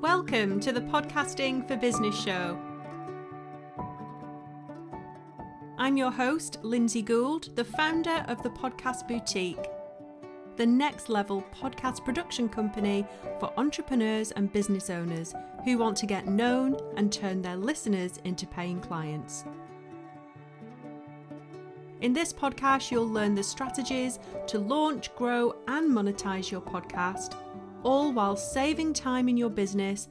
Welcome to the Podcasting for Business show. I'm your host, Lynsay Gould, the founder of the Podcast Boutique, the next level podcast production company for entrepreneurs and business owners who want to get known and turn their listeners into paying clients. In this podcast, you'll learn the strategies to launch, grow, and monetize your podcast all while saving time in your business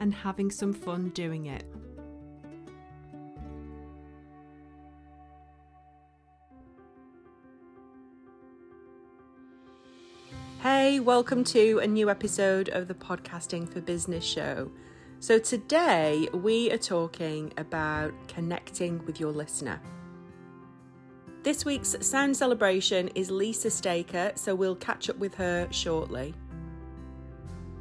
and having some fun doing it. Hey, welcome to a new episode of the Podcasting for Business show. So, today we are talking about connecting with your listener. This week's sound celebration is Lisa Staker, so we'll catch up with her shortly.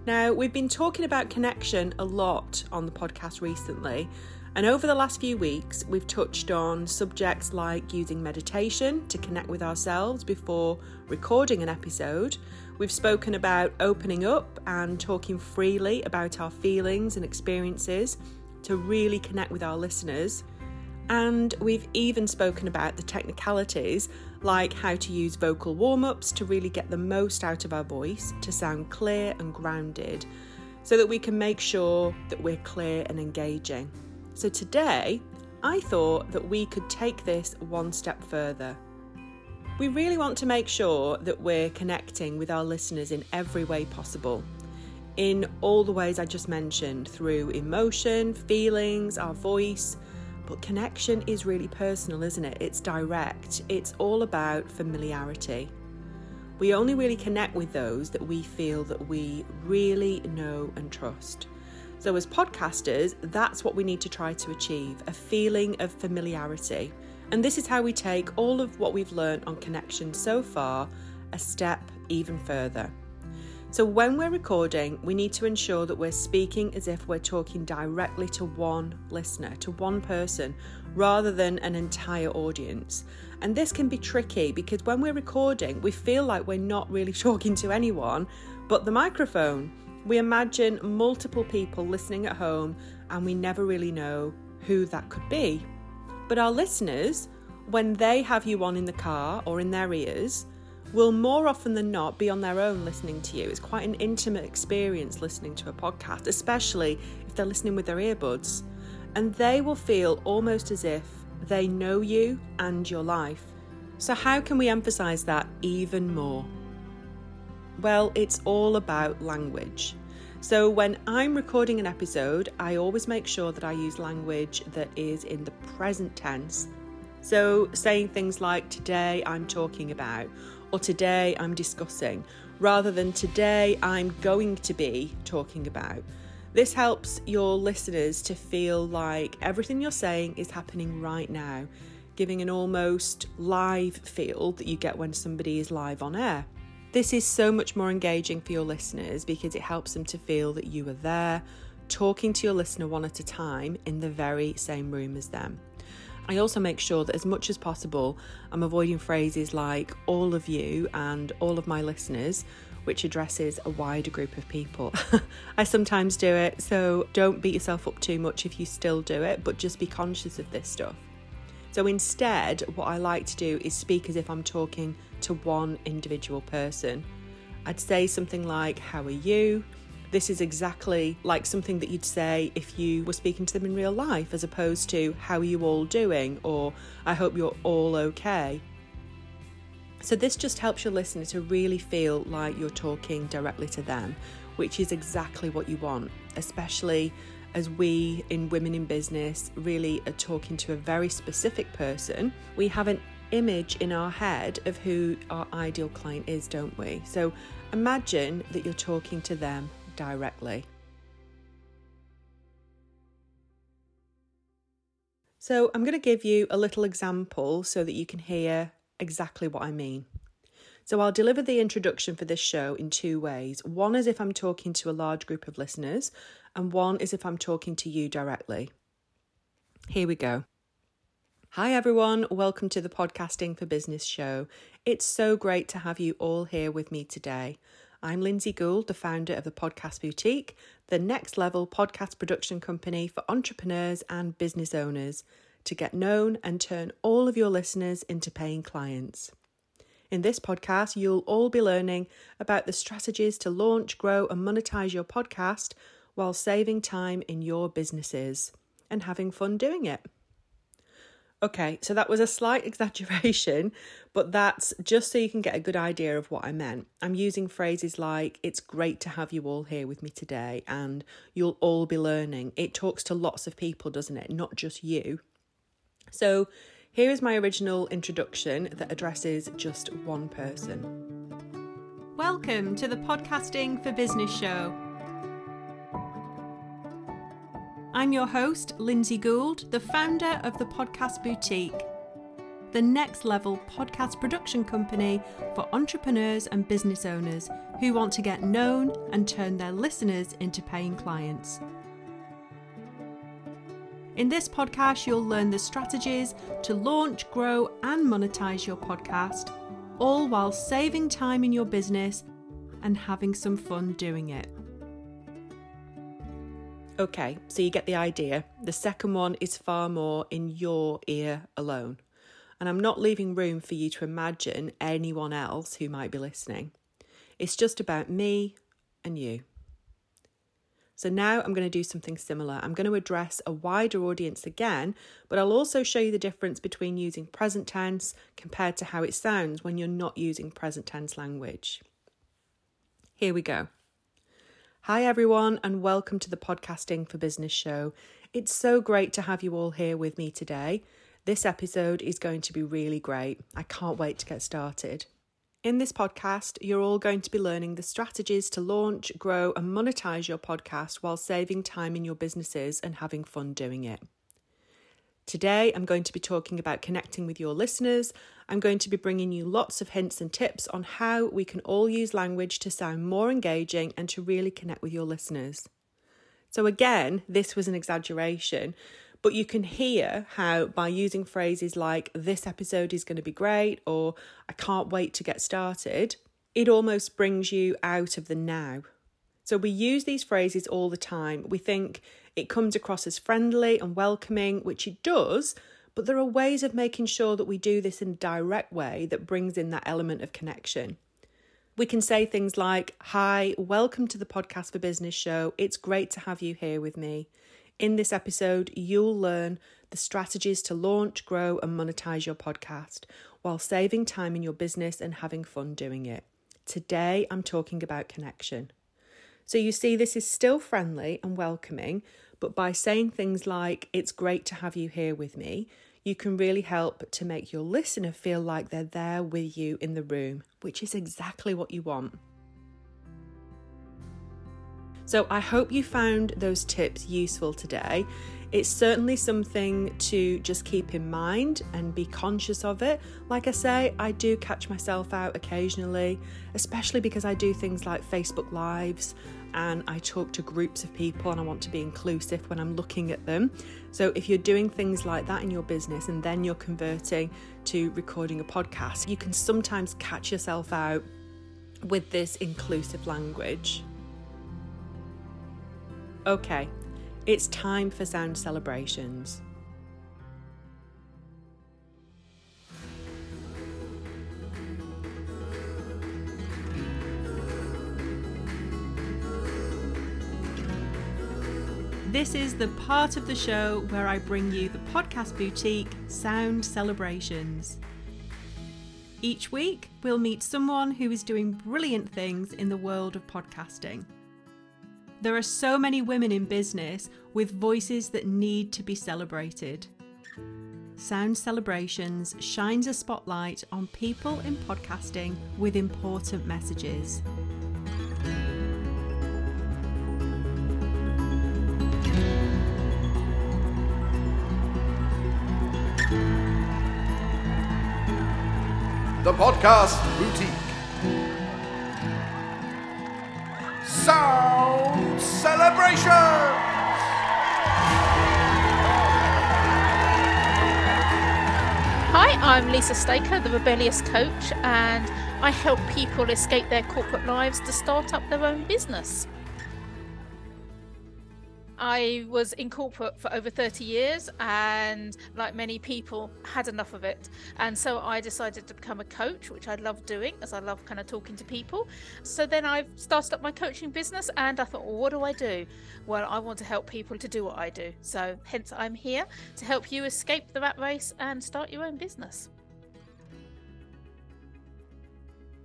Now, we've been talking about connection a lot on the podcast recently, and over the last few weeks, we've touched on subjects like using meditation to connect with ourselves before recording an episode. We've spoken about opening up and talking freely about our feelings and experiences to really connect with our listeners. And we've even spoken about the technicalities like how to use vocal warm ups to really get the most out of our voice to sound clear and grounded so that we can make sure that we're clear and engaging. So today, I thought that we could take this one step further. We really want to make sure that we're connecting with our listeners in every way possible. In all the ways I just mentioned, through emotion, feelings, our voice, but connection is really personal, isn't it? It's direct, it's all about familiarity. We only really connect with those that we feel that we really know and trust. So, as podcasters, that's what we need to try to achieve a feeling of familiarity. And this is how we take all of what we've learned on connection so far a step even further. So, when we're recording, we need to ensure that we're speaking as if we're talking directly to one listener, to one person, rather than an entire audience. And this can be tricky because when we're recording, we feel like we're not really talking to anyone but the microphone. We imagine multiple people listening at home, and we never really know who that could be. But our listeners, when they have you on in the car or in their ears, will more often than not be on their own listening to you. It's quite an intimate experience listening to a podcast, especially if they're listening with their earbuds. And they will feel almost as if they know you and your life. So, how can we emphasize that even more? Well, it's all about language. So, when I'm recording an episode, I always make sure that I use language that is in the present tense. So, saying things like, Today I'm talking about, or today I'm discussing, rather than today I'm going to be talking about. This helps your listeners to feel like everything you're saying is happening right now, giving an almost live feel that you get when somebody is live on air. This is so much more engaging for your listeners because it helps them to feel that you are there, talking to your listener one at a time in the very same room as them. I also make sure that as much as possible, I'm avoiding phrases like all of you and all of my listeners, which addresses a wider group of people. I sometimes do it, so don't beat yourself up too much if you still do it, but just be conscious of this stuff. So instead, what I like to do is speak as if I'm talking to one individual person. I'd say something like, How are you? This is exactly like something that you'd say if you were speaking to them in real life, as opposed to, How are you all doing? or I hope you're all okay. So, this just helps your listener to really feel like you're talking directly to them, which is exactly what you want, especially as we in Women in Business really are talking to a very specific person. We have an image in our head of who our ideal client is, don't we? So, imagine that you're talking to them directly. So, I'm going to give you a little example so that you can hear exactly what I mean. So, I'll deliver the introduction for this show in two ways. One is if I'm talking to a large group of listeners, and one is if I'm talking to you directly. Here we go. Hi, everyone. Welcome to the Podcasting for Business show. It's so great to have you all here with me today. I'm Lynsay Gould, the founder of the Podcast Boutique, the next level podcast production company for entrepreneurs and business owners to get known and turn all of your listeners into paying clients. In this podcast, you'll all be learning about the strategies to launch, grow, and monetize your podcast while saving time in your businesses and having fun doing it. Okay, so that was a slight exaggeration, but that's just so you can get a good idea of what I meant. I'm using phrases like, it's great to have you all here with me today, and you'll all be learning. It talks to lots of people, doesn't it? Not just you. So, here is my original introduction that addresses just one person. Welcome to the Podcasting for Business show. I'm your host, Lynsay Gould, the founder of the Podcast Boutique, the next level podcast production company for entrepreneurs and business owners who want to get known and turn their listeners into paying clients. In this podcast, you'll learn the strategies to launch, grow, and monetize your podcast, all while saving time in your business and having some fun doing it. Okay, so you get the idea. The second one is far more in your ear alone. And I'm not leaving room for you to imagine anyone else who might be listening. It's just about me and you. So now I'm going to do something similar. I'm going to address a wider audience again, but I'll also show you the difference between using present tense compared to how it sounds when you're not using present tense language. Here we go. Hi, everyone, and welcome to the Podcasting for Business show. It's so great to have you all here with me today. This episode is going to be really great. I can't wait to get started. In this podcast, you're all going to be learning the strategies to launch, grow, and monetize your podcast while saving time in your businesses and having fun doing it. Today, I'm going to be talking about connecting with your listeners. I'm going to be bringing you lots of hints and tips on how we can all use language to sound more engaging and to really connect with your listeners. So, again, this was an exaggeration, but you can hear how by using phrases like, this episode is going to be great, or I can't wait to get started, it almost brings you out of the now. So we use these phrases all the time. We think it comes across as friendly and welcoming, which it does, but there are ways of making sure that we do this in a direct way that brings in that element of connection. We can say things like, Hi, welcome to the Podcast for Business show. It's great to have you here with me. In this episode, you'll learn the strategies to launch, grow, and monetize your podcast while saving time in your business and having fun doing it. Today, I'm talking about connection. So, you see, this is still friendly and welcoming, but by saying things like, It's great to have you here with me, you can really help to make your listener feel like they're there with you in the room, which is exactly what you want. So I hope you found those tips useful today. It's certainly something to just keep in mind and be conscious of it. Like I say, I do catch myself out occasionally, especially because I do things like Facebook Lives and I talk to groups of people and I want to be inclusive when I'm looking at them. So if you're doing things like that in your business and then you're converting to recording a podcast, you can sometimes catch yourself out with this inclusive language. Okay, it's time for sound celebrations. This is the part of the show where I bring you the podcast boutique Sound Celebrations. Each week, we'll meet someone who is doing brilliant things in the world of podcasting. There are so many women in business with voices that need to be celebrated. Sound Celebrations shines a spotlight on people in podcasting with important messages. The Podcast Boutique. Celebration! Hi, I'm Lisa Staker, the Rebellious Coach, and I help people escape their corporate lives to start up their own business. I was in corporate for over 30 years and, like many people, had enough of it. And so I decided to become a coach, which I love doing as I love kind of talking to people. So then I started up my coaching business and I thought, well, what do I do? Well, I want to help people to do what I do. So hence I'm here to help you escape the rat race and start your own business.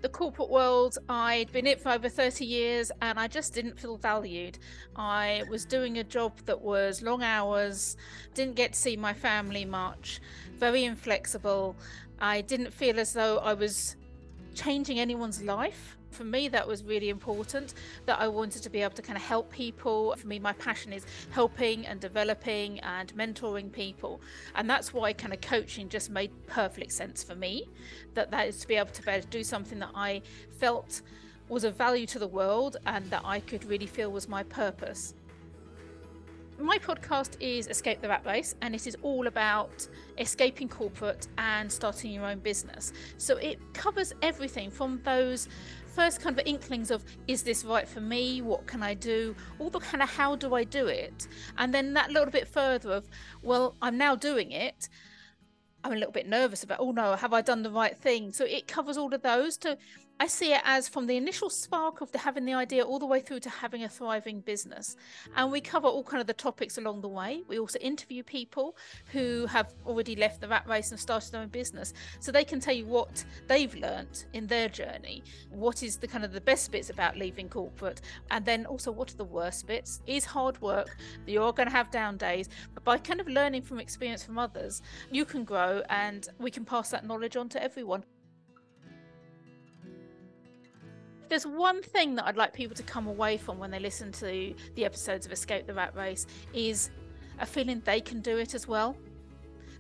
The corporate world, I'd been in it for over 30 years and I just didn't feel valued. I was doing a job that was long hours, didn't get to see my family much, very inflexible. I didn't feel as though I was changing anyone's life for me that was really important that i wanted to be able to kind of help people for me my passion is helping and developing and mentoring people and that's why kind of coaching just made perfect sense for me that that is to be able to be able to do something that i felt was of value to the world and that i could really feel was my purpose my podcast is Escape the Rat Race, and it is all about escaping corporate and starting your own business. So it covers everything from those first kind of inklings of is this right for me? What can i do? All the kind of how do i do it? And then that little bit further of well i'm now doing it. I'm a little bit nervous about oh no have i done the right thing? So it covers all of those to I see it as from the initial spark of the, having the idea all the way through to having a thriving business. And we cover all kind of the topics along the way. We also interview people who have already left the rat race and started their own business. So they can tell you what they've learnt in their journey, what is the kind of the best bits about leaving corporate, and then also what are the worst bits. Is hard work, you're going to have down days, but by kind of learning from experience from others, you can grow and we can pass that knowledge on to everyone. There's one thing that I'd like people to come away from when they listen to the episodes of Escape the Rat Race is a feeling they can do it as well,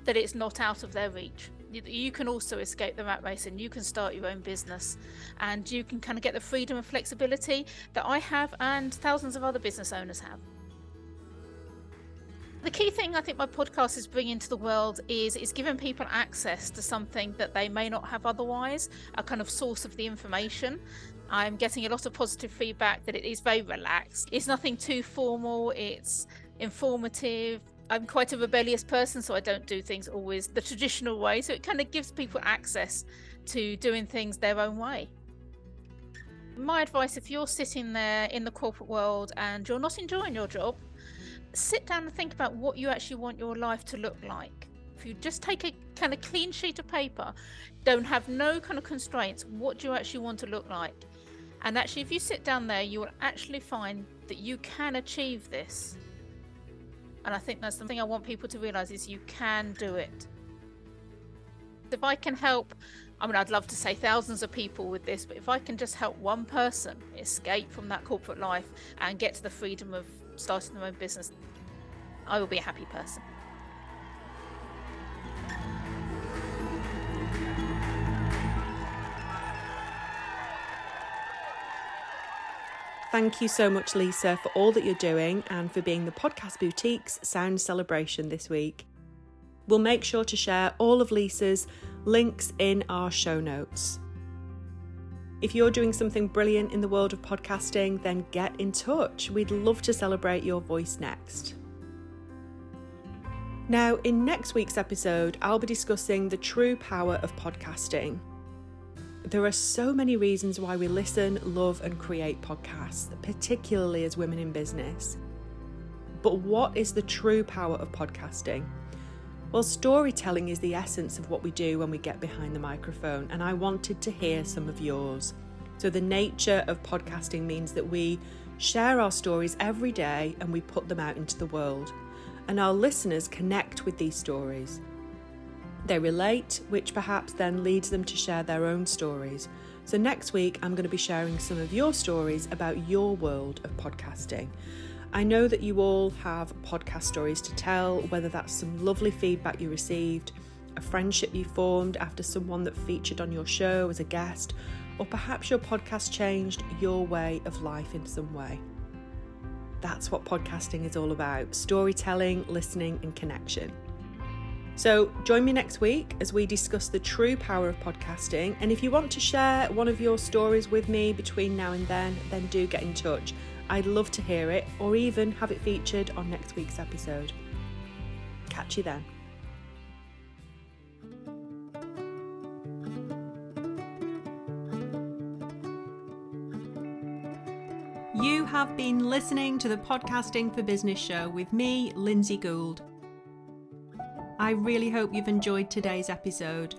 that it's not out of their reach. You can also escape the rat race and you can start your own business and you can kind of get the freedom and flexibility that I have and thousands of other business owners have. The key thing I think my podcast is bringing to the world is it's giving people access to something that they may not have otherwise, a kind of source of the information. I'm getting a lot of positive feedback that it is very relaxed. It's nothing too formal, it's informative. I'm quite a rebellious person, so I don't do things always the traditional way. So it kind of gives people access to doing things their own way. My advice if you're sitting there in the corporate world and you're not enjoying your job, sit down and think about what you actually want your life to look like. If you just take a kind of clean sheet of paper, don't have no kind of constraints, what do you actually want to look like? And actually, if you sit down there, you will actually find that you can achieve this. And I think that's the thing I want people to realize is you can do it. If I can help, I mean, I'd love to say thousands of people with this, but if I can just help one person escape from that corporate life and get to the freedom of starting their own business, I will be a happy person. Thank you so much, Lisa, for all that you're doing and for being the Podcast Boutique's sound celebration this week. We'll make sure to share all of Lisa's links in our show notes. If you're doing something brilliant in the world of podcasting, then get in touch. We'd love to celebrate your voice next. Now, in next week's episode, I'll be discussing the true power of podcasting. There are so many reasons why we listen, love, and create podcasts, particularly as women in business. But what is the true power of podcasting? Well, storytelling is the essence of what we do when we get behind the microphone, and I wanted to hear some of yours. So, the nature of podcasting means that we share our stories every day and we put them out into the world, and our listeners connect with these stories. They relate, which perhaps then leads them to share their own stories. So, next week, I'm going to be sharing some of your stories about your world of podcasting. I know that you all have podcast stories to tell, whether that's some lovely feedback you received, a friendship you formed after someone that featured on your show as a guest, or perhaps your podcast changed your way of life in some way. That's what podcasting is all about storytelling, listening, and connection. So, join me next week as we discuss the true power of podcasting. And if you want to share one of your stories with me between now and then, then do get in touch. I'd love to hear it or even have it featured on next week's episode. Catch you then. You have been listening to the Podcasting for Business show with me, Lynsay Gould. I really hope you've enjoyed today's episode.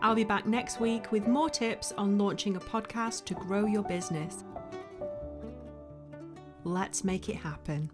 I'll be back next week with more tips on launching a podcast to grow your business. Let's make it happen.